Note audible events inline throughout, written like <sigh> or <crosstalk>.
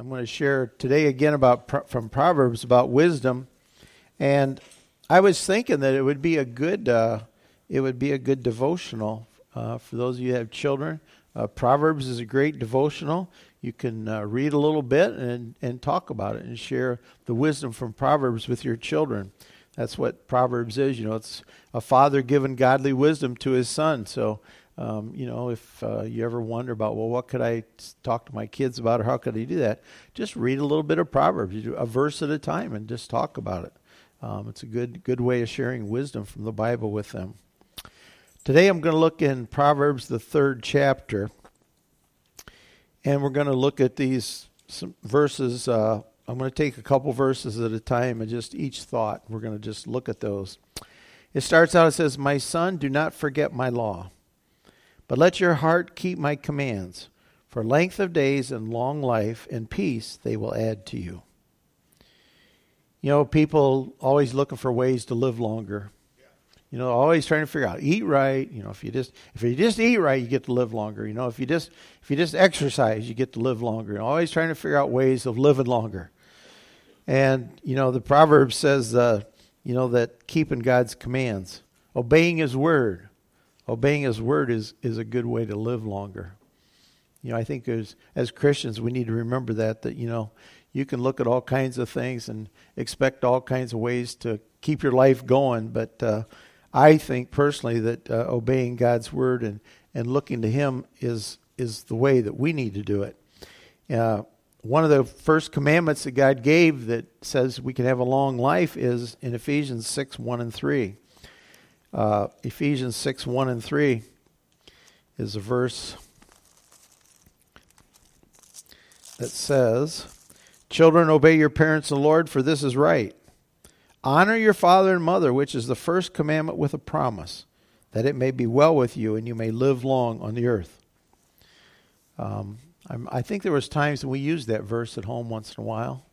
I'm going to share today again about from Proverbs about wisdom, and I was thinking that it would be a good uh, it would be a good devotional uh, for those of you who have children. Uh, Proverbs is a great devotional. You can uh, read a little bit and and talk about it and share the wisdom from Proverbs with your children. That's what Proverbs is. You know, it's a father giving godly wisdom to his son. So um, you know, if uh, you ever wonder about, well, what could I talk to my kids about, or how could I do that? Just read a little bit of Proverbs, you do a verse at a time, and just talk about it. Um, it's a good good way of sharing wisdom from the Bible with them. Today, I'm going to look in Proverbs, the third chapter, and we're going to look at these verses. Uh, I'm going to take a couple verses at a time, and just each thought. We're going to just look at those. It starts out. It says, "My son, do not forget my law." But let your heart keep my commands, for length of days and long life and peace they will add to you. You know, people always looking for ways to live longer. You know, always trying to figure out eat right. You know, if you just if you just eat right, you get to live longer. You know, if you just if you just exercise, you get to live longer. You're always trying to figure out ways of living longer. And you know, the proverb says, uh, you know, that keeping God's commands, obeying His word, obeying His word is, is a good way to live longer. You know, I think as, as Christians, we need to remember that, that, you know, you can look at all kinds of things and expect all kinds of ways to keep your life going. But uh, I think personally that uh, obeying God's word and, and looking to Him is, is the way that we need to do it. Uh, one of the first commandments that God gave that says we can have a long life is in Ephesians 6 1 and 3. Uh, Ephesians 6 1 and 3 is a verse that says, Children, obey your parents the Lord, for this is right. Honor your father and mother, which is the first commandment with a promise, that it may be well with you and you may live long on the earth. Um, i think there was times when we used that verse at home once in a while.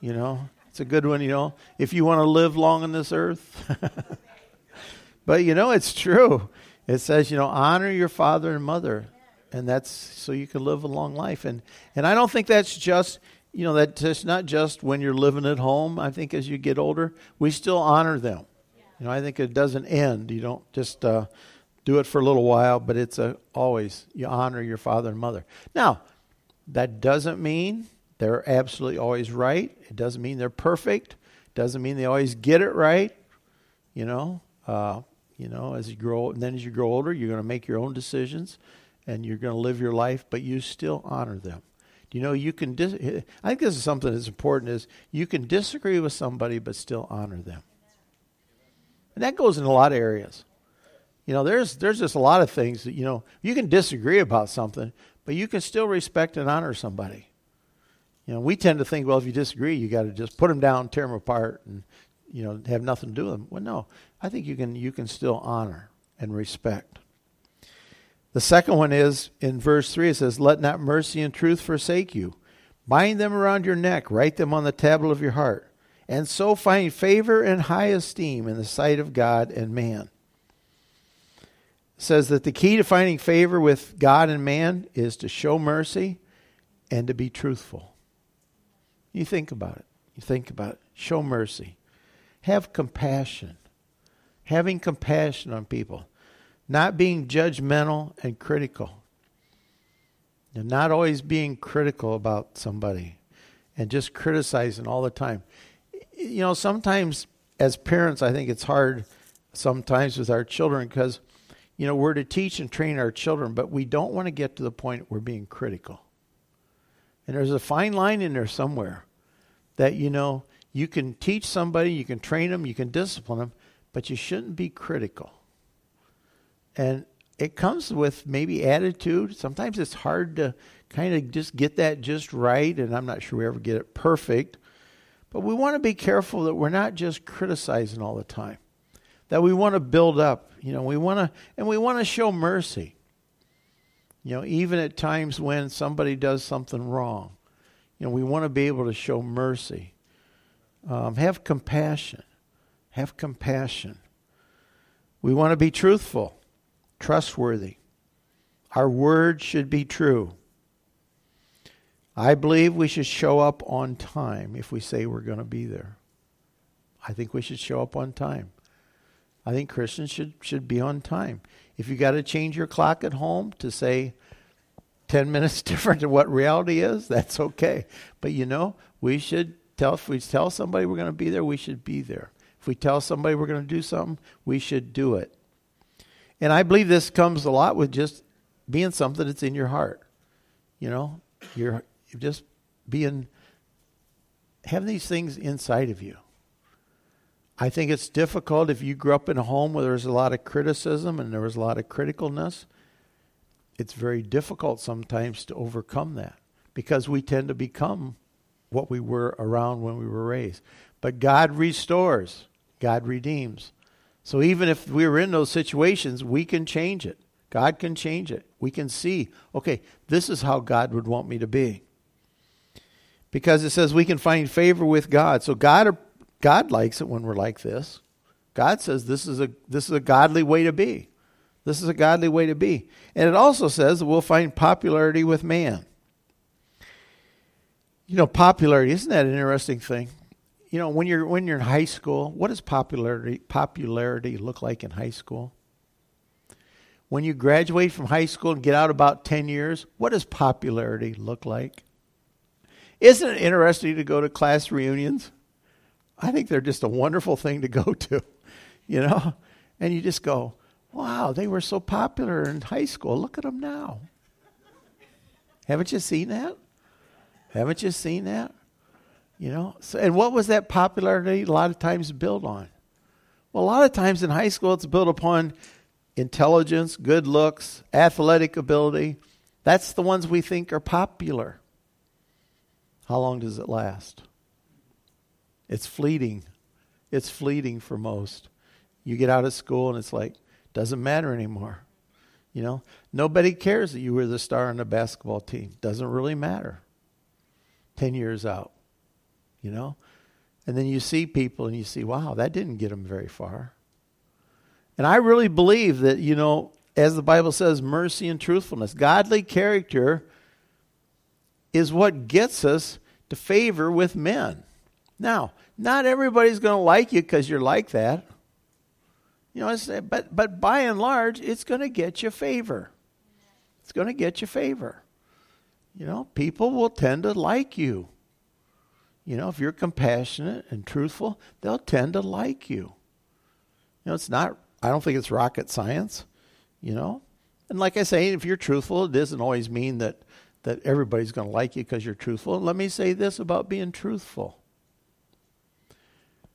You know, it's a good one. You know, if you want to live long on this earth. <laughs> But you know, it's true. It says, you know, honor your father and mother. And that's so you can live a long life. And and I don't think that's just you know, that's not just when you're living at home. I think as you get older, we still honor them. You know, I think it doesn't end. You don't just uh, do it for a little while, but it's a, always you honor your father and mother. Now, that doesn't mean they're absolutely always right. It doesn't mean they're perfect. It doesn't mean they always get it right. You know, uh, you know, as you grow, and then as you grow older, you're going to make your own decisions, and you're going to live your life, but you still honor them. You know, you can. Dis- I think this is something that's important: is you can disagree with somebody, but still honor them. And that goes in a lot of areas. You know, there's there's just a lot of things that you know you can disagree about something, but you can still respect and honor somebody. You know, we tend to think, well, if you disagree, you got to just put them down, tear them apart, and you know have nothing to do with them. Well, no, I think you can you can still honor and respect. The second one is in verse 3 it says, Let not mercy and truth forsake you. Bind them around your neck, write them on the tablet of your heart, and so find favor and high esteem in the sight of God and man. It says that the key to finding favor with God and man is to show mercy and to be truthful. You think about it. You think about it. Show mercy. Have compassion having compassion on people, not being judgmental and critical, and not always being critical about somebody and just criticizing all the time. You know, sometimes as parents, I think it's hard sometimes with our children because, you know, we're to teach and train our children, but we don't want to get to the point where we're being critical. And there's a fine line in there somewhere that, you know, you can teach somebody, you can train them, you can discipline them, but you shouldn't be critical. And it comes with maybe attitude. Sometimes it's hard to kind of just get that just right, and I'm not sure we ever get it perfect. But we want to be careful that we're not just criticizing all the time. That we want to build up, you know, we want to and we want to show mercy. You know, even at times when somebody does something wrong, you know, we want to be able to show mercy. Um, have compassion. Have compassion. We want to be truthful, trustworthy. Our word should be true. I believe we should show up on time if we say we're going to be there. I think we should show up on time. I think Christians should, should be on time. If you got to change your clock at home to say 10 minutes <laughs> different than what reality is, that's okay. But you know, we should tell, if we tell somebody we're going to be there, we should be there. If we tell somebody we're going to do something, we should do it. And I believe this comes a lot with just being something that's in your heart. You know, you're just being, having these things inside of you. I think it's difficult if you grew up in a home where there was a lot of criticism and there was a lot of criticalness. It's very difficult sometimes to overcome that because we tend to become what we were around when we were raised. But God restores, God redeems. So even if we were in those situations, we can change it. God can change it. We can see, okay, this is how God would want me to be. Because it says we can find favor with God. So God God likes it when we're like this. God says this is a this is a godly way to be. This is a godly way to be. And it also says we'll find popularity with man. You know, popularity, isn't that an interesting thing? You know, when you're when you're in high school, what does popularity popularity look like in high school? When you graduate from high school and get out about 10 years, what does popularity look like? Isn't it interesting to go to class reunions? I think they're just a wonderful thing to go to, <laughs> you know? And you just go, wow, they were so popular in high school. Look at them now. Haven't you seen that? Haven't you seen that? You know? So, and what was that popularity a lot of times built on? Well, a lot of times in high school, it's built upon intelligence, good looks, athletic ability. That's the ones we think are popular. How long does it last? It's fleeting. It's fleeting for most. You get out of school and it's like, doesn't matter anymore. You know, nobody cares that you were the star on the basketball team. Doesn't really matter. 10 years out, you know? And then you see people and you see, wow, that didn't get them very far. And I really believe that, you know, as the Bible says, mercy and truthfulness, godly character is what gets us to favor with men. Now, not everybody's going to like you because you're like that. You know, but but by and large, it's going to get you favor. It's going to get you favor. You know, people will tend to like you. You know, if you're compassionate and truthful, they'll tend to like you. You know, it's not. I don't think it's rocket science. You know, and like I say, if you're truthful, it doesn't always mean that that everybody's going to like you because you're truthful. let me say this about being truthful.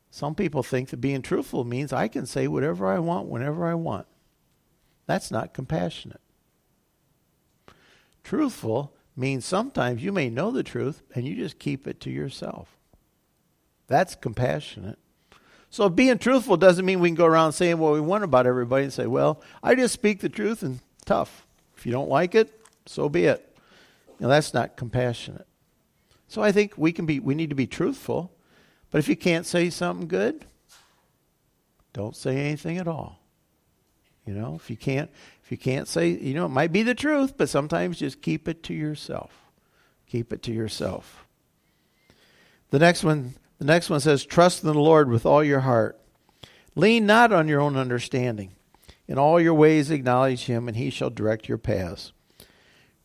Some people think that being truthful means I can say whatever I want whenever I want. That's not compassionate. Truthful means sometimes you may know the truth and you just keep it to yourself. That's compassionate. So being truthful doesn't mean we can go around saying what we want about everybody and say, well, I just speak the truth and tough. If you don't like it, so be it. Now that's not compassionate. So I think we can be we need to be truthful, but if you can't say something good, don't say anything at all. You know, if you can't if you can't say, you know, it might be the truth, but sometimes just keep it to yourself. Keep it to yourself. The next one the next one says trust in the Lord with all your heart. Lean not on your own understanding. In all your ways acknowledge him and he shall direct your paths.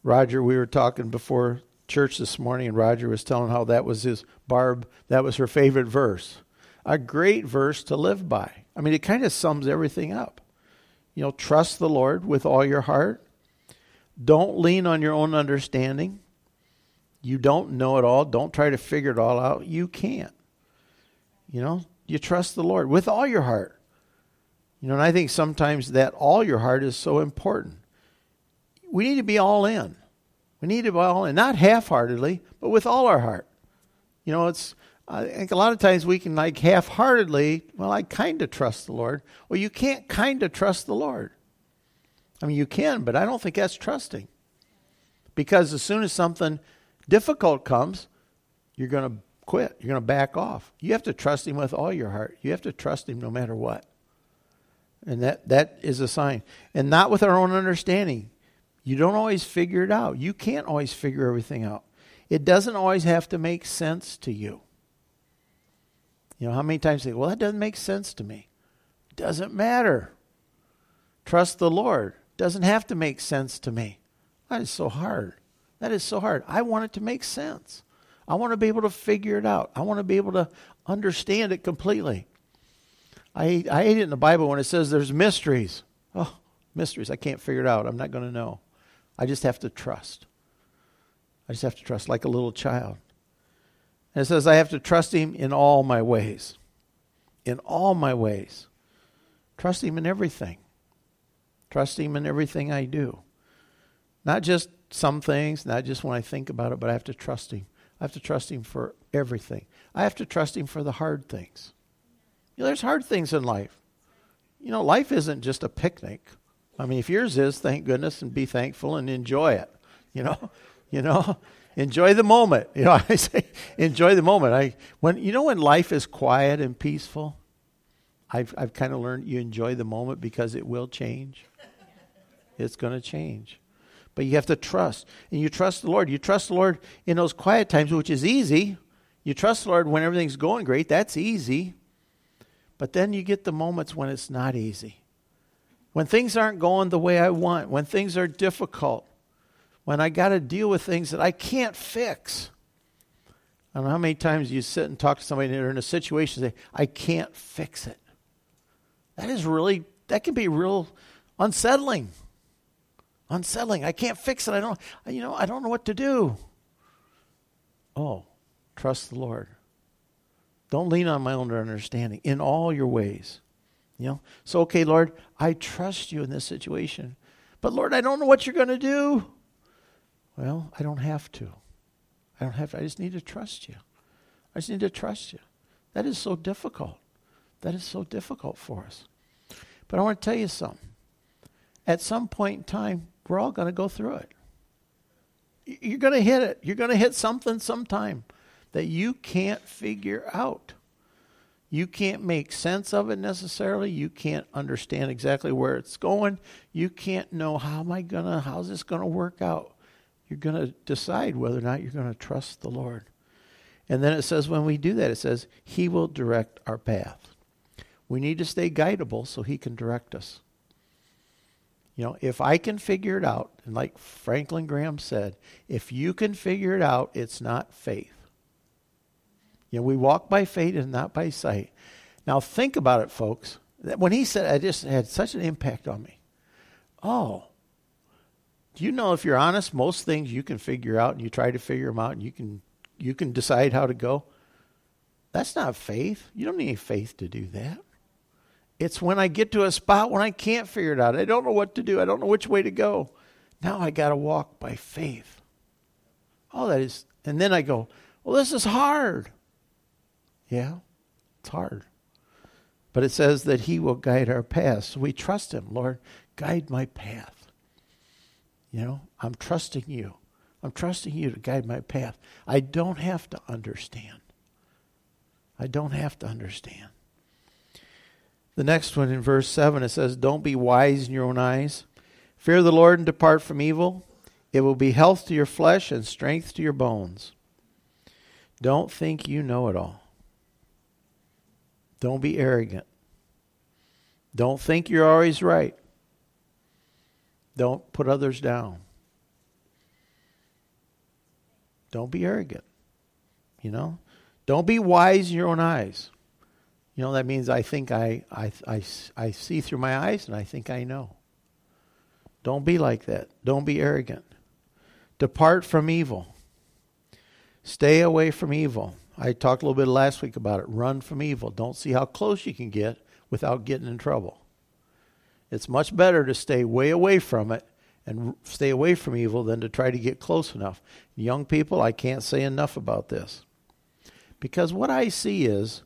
Roger, we were talking before church this morning, and Roger was telling how that was his Barb, that was her favorite verse. A great verse to live by. I mean, it kind of sums everything up. You know, trust the Lord with all your heart. Don't lean on your own understanding. You don't know it all. Don't try to figure it all out. You can't. You know, you trust the Lord with all your heart. You know, and I think sometimes that all your heart is so important. We need to be all in. We need to be all and not half-heartedly, but with all our heart. You know, it's I think a lot of times we can like half-heartedly. Well, I kind of trust the Lord. Well, you can't kind of trust the Lord. I mean, you can, but I don't think that's trusting. Because as soon as something difficult comes, you're going to quit. You're going to back off. You have to trust Him with all your heart. You have to trust Him no matter what. And that, that is a sign. And not with our own understanding. You don't always figure it out. You can't always figure everything out. It doesn't always have to make sense to you. You know, how many times they, well, that doesn't make sense to me? Doesn't matter. Trust the Lord. Doesn't have to make sense to me. That is so hard. That is so hard. I want it to make sense. I want to be able to figure it out. I want to be able to understand it completely. I, I hate it in the Bible when it says there's mysteries. Oh, mysteries. I can't figure it out. I'm not going to know. I just have to trust. I just have to trust like a little child. And it says, I have to trust him in all my ways. In all my ways. Trust him in everything. Trust him in everything I do. Not just some things, not just when I think about it, but I have to trust him. I have to trust him for everything. I have to trust him for the hard things. You know, there's hard things in life. You know, life isn't just a picnic. I mean, if yours is, thank goodness and be thankful and enjoy it. You know, <laughs> you know, enjoy the moment. <laughs> You know, I say enjoy the moment. I when you know when life is quiet and peaceful, I've I've kind of learned you enjoy the moment because it will change. It's going to change. But you have to trust. And you trust the Lord. You trust the Lord in those quiet times, which is easy. You trust the Lord when everything's going great. That's easy. But then you get the moments when it's not easy. When things aren't going the way I want, when things are difficult, when I got to deal with things that I can't fix. I don't know how many times you sit and talk to somebody and they're in a situation and say, I can't fix it. That is really, that can be real unsettling. Unsettling. I can't fix it. I don't, you know, I don't know what to do. Oh, trust the Lord. Don't lean on my own understanding in all your ways. You know, so okay, Lord, I trust you in this situation. But Lord, I don't know what you're going to do. Well, I don't have to. I don't have to. I just need to trust you. I just need to trust you. That is so difficult. That is so difficult for us. But I want to tell you something. At some point in time, we're all going to go through it. You're going to hit it. You're going to hit something sometime that you can't figure out. You can't make sense of it necessarily. You can't understand exactly where it's going. You can't know how am I going to, how's this going to work out? You're going to decide whether or not you're going to trust the Lord. And then it says, when we do that, it says, He will direct our path. We need to stay guidable so He can direct us. You know, if I can figure it out, and like Franklin Graham said, if you can figure it out, it's not faith. You know, we walk by faith and not by sight. Now think about it, folks. When he said, I just had such an impact on me. Oh, do you know if you're honest, most things you can figure out and you try to figure them out and you can you can decide how to go. That's not faith. You don't need faith to do that. It's when I get to a spot when I can't figure it out. I don't know what to do. I don't know which way to go. Now I got to walk by faith. Oh, that is and then I go, "Well, this is hard." Yeah. It's hard. But it says that he will guide our path. So we trust him. Lord, guide my path. You know, I'm trusting you. I'm trusting you to guide my path. I don't have to understand. I don't have to understand. The next one in verse 7 it says, Don't be wise in your own eyes. Fear the Lord and depart from evil. It will be health to your flesh and strength to your bones. Don't think you know it all. Don't be arrogant. Don't think you're always right. Don't put others down. Don't be arrogant. You know? Don't be wise in your own eyes. You know, that means I think I, I, I, I see through my eyes and I think I know. Don't be like that. Don't be arrogant. Depart from evil. Stay away from evil. I talked a little bit last week about it. Run from evil. Don't see how close you can get without getting in trouble. It's much better to stay way away from it and stay away from evil than to try to get close enough. Young people, I can't say enough about this. Because what I see is,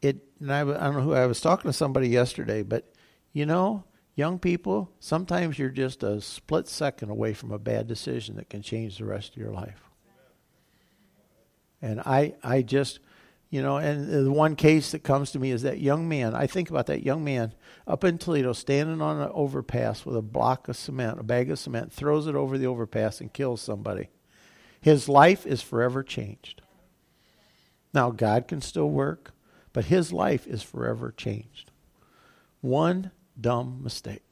it, and I, I don't know who, I was talking to somebody yesterday, but you know, young people, sometimes you're just a split second away from a bad decision that can change the rest of your life. And I, I just, you know, and the one case that comes to me is that young man. I think about that young man up in Toledo standing on an overpass with a block of cement, a bag of cement, throws it over the overpass and kills somebody. His life is forever changed. Now, God can still work, but his life is forever changed. One dumb mistake.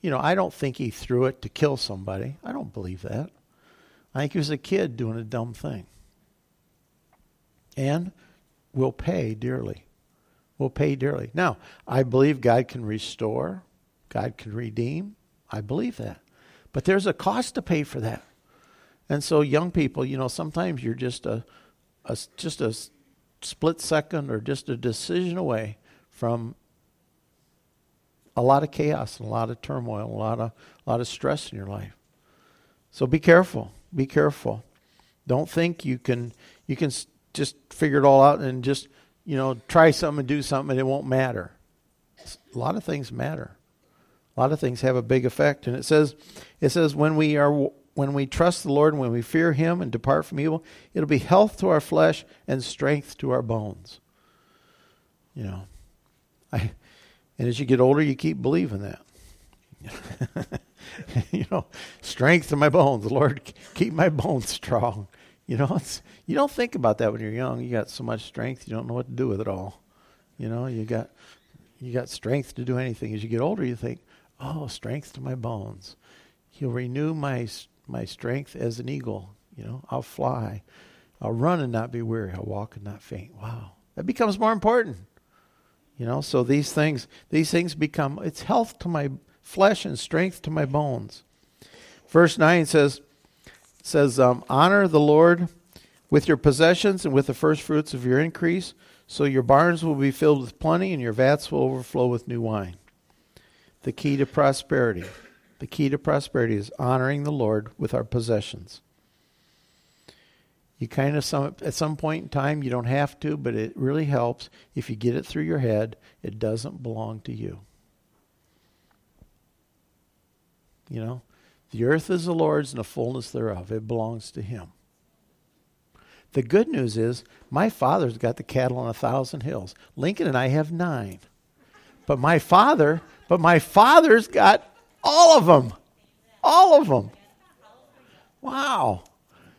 You know, I don't think he threw it to kill somebody. I don't believe that. I think he was a kid doing a dumb thing. And will pay dearly. Will pay dearly. Now, I believe God can restore, God can redeem. I believe that. But there's a cost to pay for that. And so young people, you know, sometimes you're just a, a just a split second or just a decision away from a lot of chaos and a lot of turmoil, a lot of a lot of stress in your life. So be careful. Be careful. Don't think you can you can just figure it all out and just you know try something and do something and it won't matter. A lot of things matter. A lot of things have a big effect, and it says it says when we are when we trust the Lord and when we fear Him and depart from evil, it'll be health to our flesh and strength to our bones. You know, I and as you get older, you keep believing that. <laughs> you know, strength to my bones. Lord, keep my bones strong. You know, <laughs> you don't think about that when you're young. You got so much strength, you don't know what to do with it all. You know, you got you got strength to do anything. As you get older, you think, "Oh, strength to my bones. He'll renew my my strength as an eagle. You know, I'll fly. I'll run and not be weary. I'll walk and not faint." Wow, that becomes more important. You know, so these things these things become it's health to my flesh and strength to my bones. Verse 9 says, says um, Honor the Lord with your possessions and with the first fruits of your increase, so your barns will be filled with plenty and your vats will overflow with new wine. The key to prosperity. The key to prosperity is honoring the Lord with our possessions. You kind of some at some point in time you don't have to, but it really helps if you get it through your head. It doesn't belong to you. You know, the earth is the Lord's and the fullness thereof. It belongs to Him. The good news is my father's got the cattle on a thousand hills. Lincoln and I have nine. But my father, but my father's got all of them. All of them. Wow.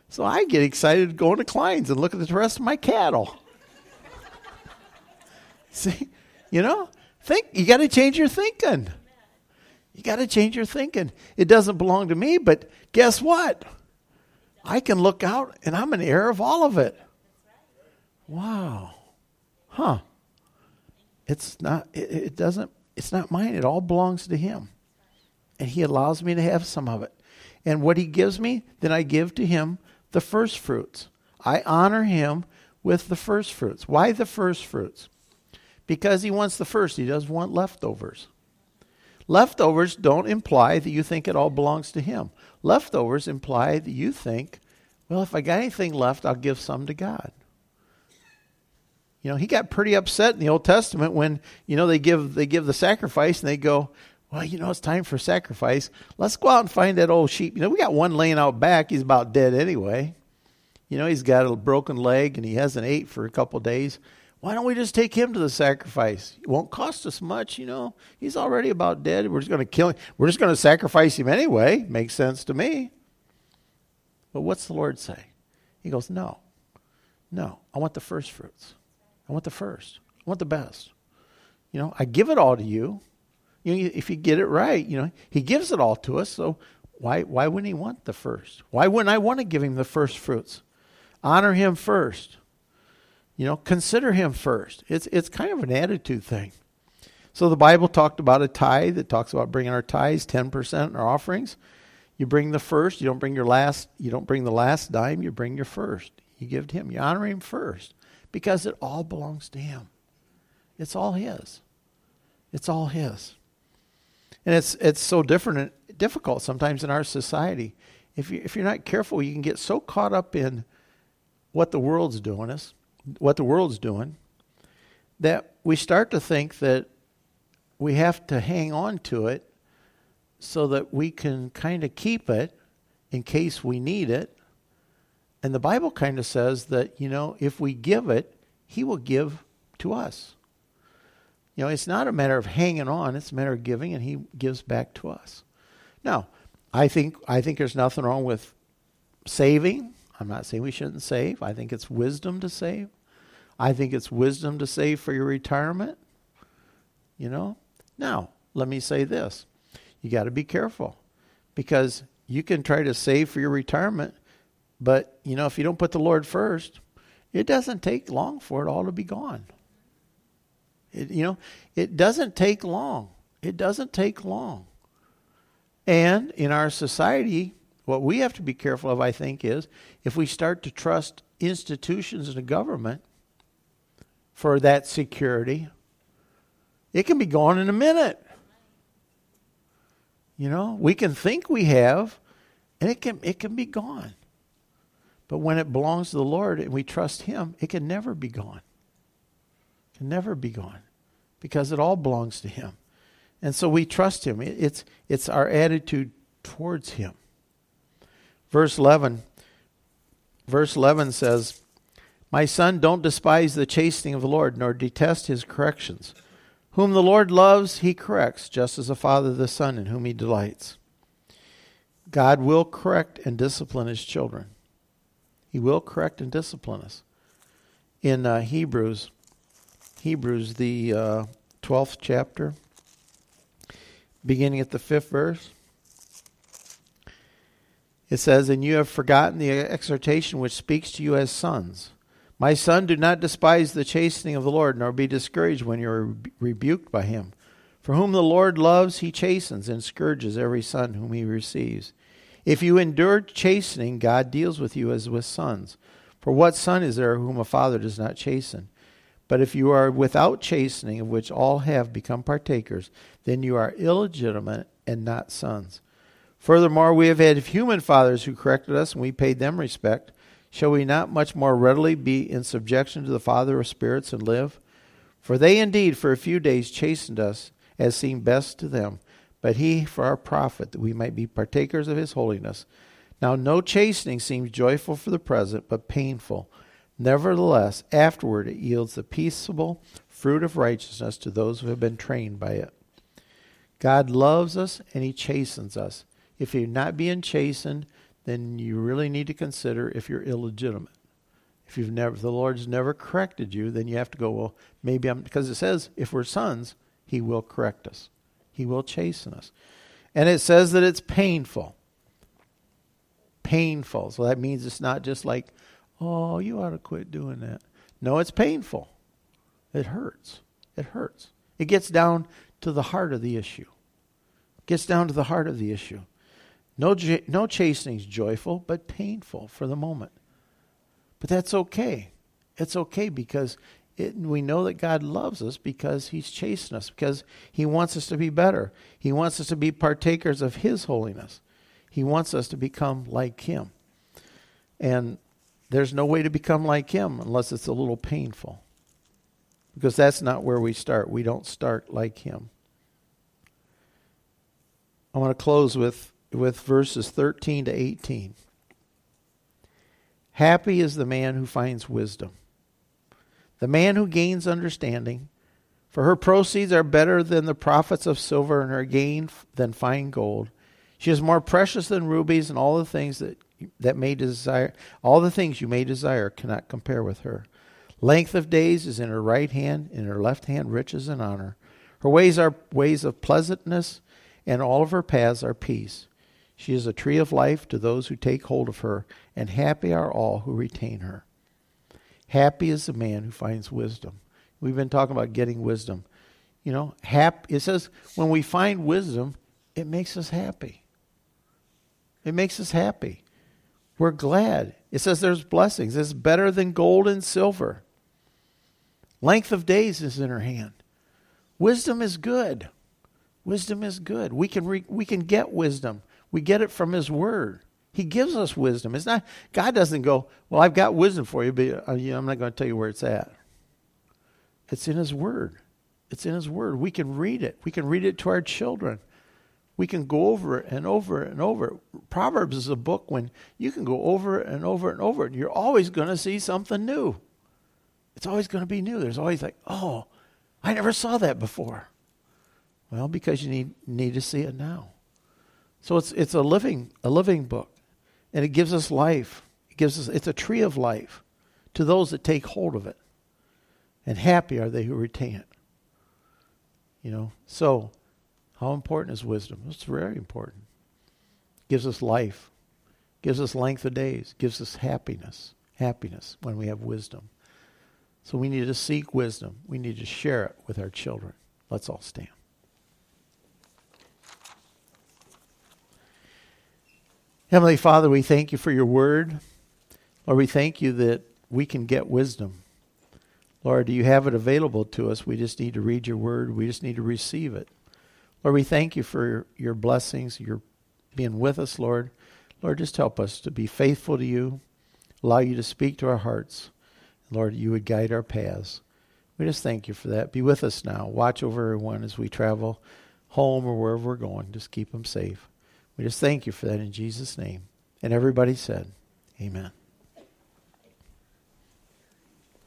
So I get excited going to Klein's and look at the rest of my cattle. <laughs> See, you know, think you got to change your thinking. You got to change your thinking. It doesn't belong to me, but guess what? I can look out and I'm an heir of all of it. Wow. Huh. It's not it, doesn't it's not mine. It all belongs to him. And he allows me to have some of it. And what he gives me, then I give to him the first fruits. I honor him with the first fruits. Why the first fruits? Because he wants the first. He doesn't want leftovers. Leftovers don't imply that you think it all belongs to Him. Leftovers imply that you think, well, if I got anything left, I'll give some to God. You know, he got pretty upset in the Old Testament when, you know, they give they give the sacrifice and they go, Well, you know, it's time for sacrifice. Let's go out and find that old sheep. You know, we got one laying out back, he's about dead anyway. You know, he's got a broken leg and he hasn't ate for a couple days. Why don't we just take him to the sacrifice? It won't cost us much, you know. He's already about dead. We're just going to kill him. We're just going to sacrifice him anyway. Makes sense to me. But what's the Lord say? He goes, No. No. I want the first fruits. I want the first. I want the best. You know, I give it all to you. You know, if you get it right, you know, he gives it all to us. So why why wouldn't he want the first? Why wouldn't I want to give him the first fruits? Honor him first. You know, consider him first. It's it's kind of an attitude thing. So the Bible talked about a tithe. It talks about bringing our tithes, ten percent, our offerings. You bring the first. You don't bring your last. You don't bring the last dime. You bring your first. You give to him. You honor him first because it all belongs to him. It's all his. It's all his. And it's it's so different and difficult sometimes in our society. If you if you're not careful, you can get so caught up in what the world's doing us what the world's doing, that we start to think that we have to hang on to it so that we can kind of keep it in case we need it. And the Bible kind of says that, you know, if we give it, He will give to us. You know, it's not a matter of hanging on, it's a matter of giving, and He gives back to us. Now, I think I think there's nothing wrong with saving. I'm not saying we shouldn't save. I think it's wisdom to save. I think it's wisdom to save for your retirement. You know? Now, let me say this. You got to be careful because you can try to save for your retirement, but you know, if you don't put the Lord first, it doesn't take long for it all to be gone. It, you know, it doesn't take long. It doesn't take long. And in our society, what we have to be careful of, I think, is if we start to trust institutions and the government for that security, it can be gone in a minute. You know, we can think we have, and it can it can be gone. But when it belongs to the Lord and we trust Him, it can never be gone. It can never be gone because it all belongs to Him. And so we trust Him. It's, it's our attitude towards Him. Verse 11, verse 11 says, My son, don't despise the chastening of the Lord, nor detest his corrections. Whom the Lord loves, he corrects, just as a father the son in whom he delights. God will correct and discipline his children. He will correct and discipline us. In uh, Hebrews, Hebrews, the uh, 12th chapter, beginning at the fifth verse, it says, And you have forgotten the exhortation which speaks to you as sons. My son, do not despise the chastening of the Lord, nor be discouraged when you are rebuked by him. For whom the Lord loves, he chastens and scourges every son whom he receives. If you endure chastening, God deals with you as with sons. For what son is there whom a father does not chasten? But if you are without chastening, of which all have become partakers, then you are illegitimate and not sons. Furthermore, we have had human fathers who corrected us, and we paid them respect. Shall we not much more readily be in subjection to the Father of spirits and live? For they indeed for a few days chastened us, as seemed best to them but he for our profit, that we might be partakers of his holiness. Now, no chastening seems joyful for the present, but painful. Nevertheless, afterward it yields the peaceable fruit of righteousness to those who have been trained by it. God loves us and he chastens us. If you're not being chastened, then you really need to consider if you're illegitimate. If you've never, the Lord's never corrected you, then you have to go, well, maybe I'm, because it says if we're sons, he will correct us. He will chasten us. And it says that it's painful. Painful. So that means it's not just like, oh, you ought to quit doing that. No, it's painful. It hurts. It hurts. It gets down to the heart of the issue. It gets down to the heart of the issue. No, no chastening is joyful, but painful for the moment. But that's okay. It's okay because it, we know that God loves us because He's chasing us, because He wants us to be better. He wants us to be partakers of His holiness. He wants us to become like Him. And there's no way to become like Him unless it's a little painful. Because that's not where we start. We don't start like Him. I want to close with, with verses 13 to 18. Happy is the man who finds wisdom the man who gains understanding. For her proceeds are better than the profits of silver, and her gain than fine gold. She is more precious than rubies, and all the things that that may desire, all the things you may desire, cannot compare with her. Length of days is in her right hand, in her left hand riches and honor. Her ways are ways of pleasantness, and all of her paths are peace. She is a tree of life to those who take hold of her, and happy are all who retain her. Happy is the man who finds wisdom. We've been talking about getting wisdom. You know, hap- it says when we find wisdom, it makes us happy. It makes us happy. We're glad. It says there's blessings. It's better than gold and silver. Length of days is in her hand. Wisdom is good. Wisdom is good. We can re- we can get wisdom. We get it from his word. He gives us wisdom. It's not God doesn't go, "Well, I've got wisdom for you, but uh, I'm not going to tell you where it's at." It's in his word. It's in his word. We can read it. We can read it to our children. We can go over it and over it and over it. Proverbs is a book when you can go over it and over it and over it. And you're always going to see something new. It's always going to be new. There's always like, oh, I never saw that before. Well, because you need need to see it now. So it's it's a living a living book. And it gives us life. It gives us it's a tree of life to those that take hold of it. And happy are they who retain it. You know, so how important is wisdom? It's very important. gives us life, gives us length of days, gives us happiness, happiness when we have wisdom. So we need to seek wisdom. We need to share it with our children. Let's all stand. Heavenly Father, we thank you for your word. Lord, we thank you that we can get wisdom. Lord, do you have it available to us. We just need to read your word. We just need to receive it. Lord, we thank you for your blessings, your being with us, Lord. Lord, just help us to be faithful to you, allow you to speak to our hearts. Lord, you would guide our paths. We just thank you for that. Be with us now. Watch over everyone as we travel home or wherever we're going. Just keep them safe. We just thank you for that in Jesus' name. And everybody said, Amen.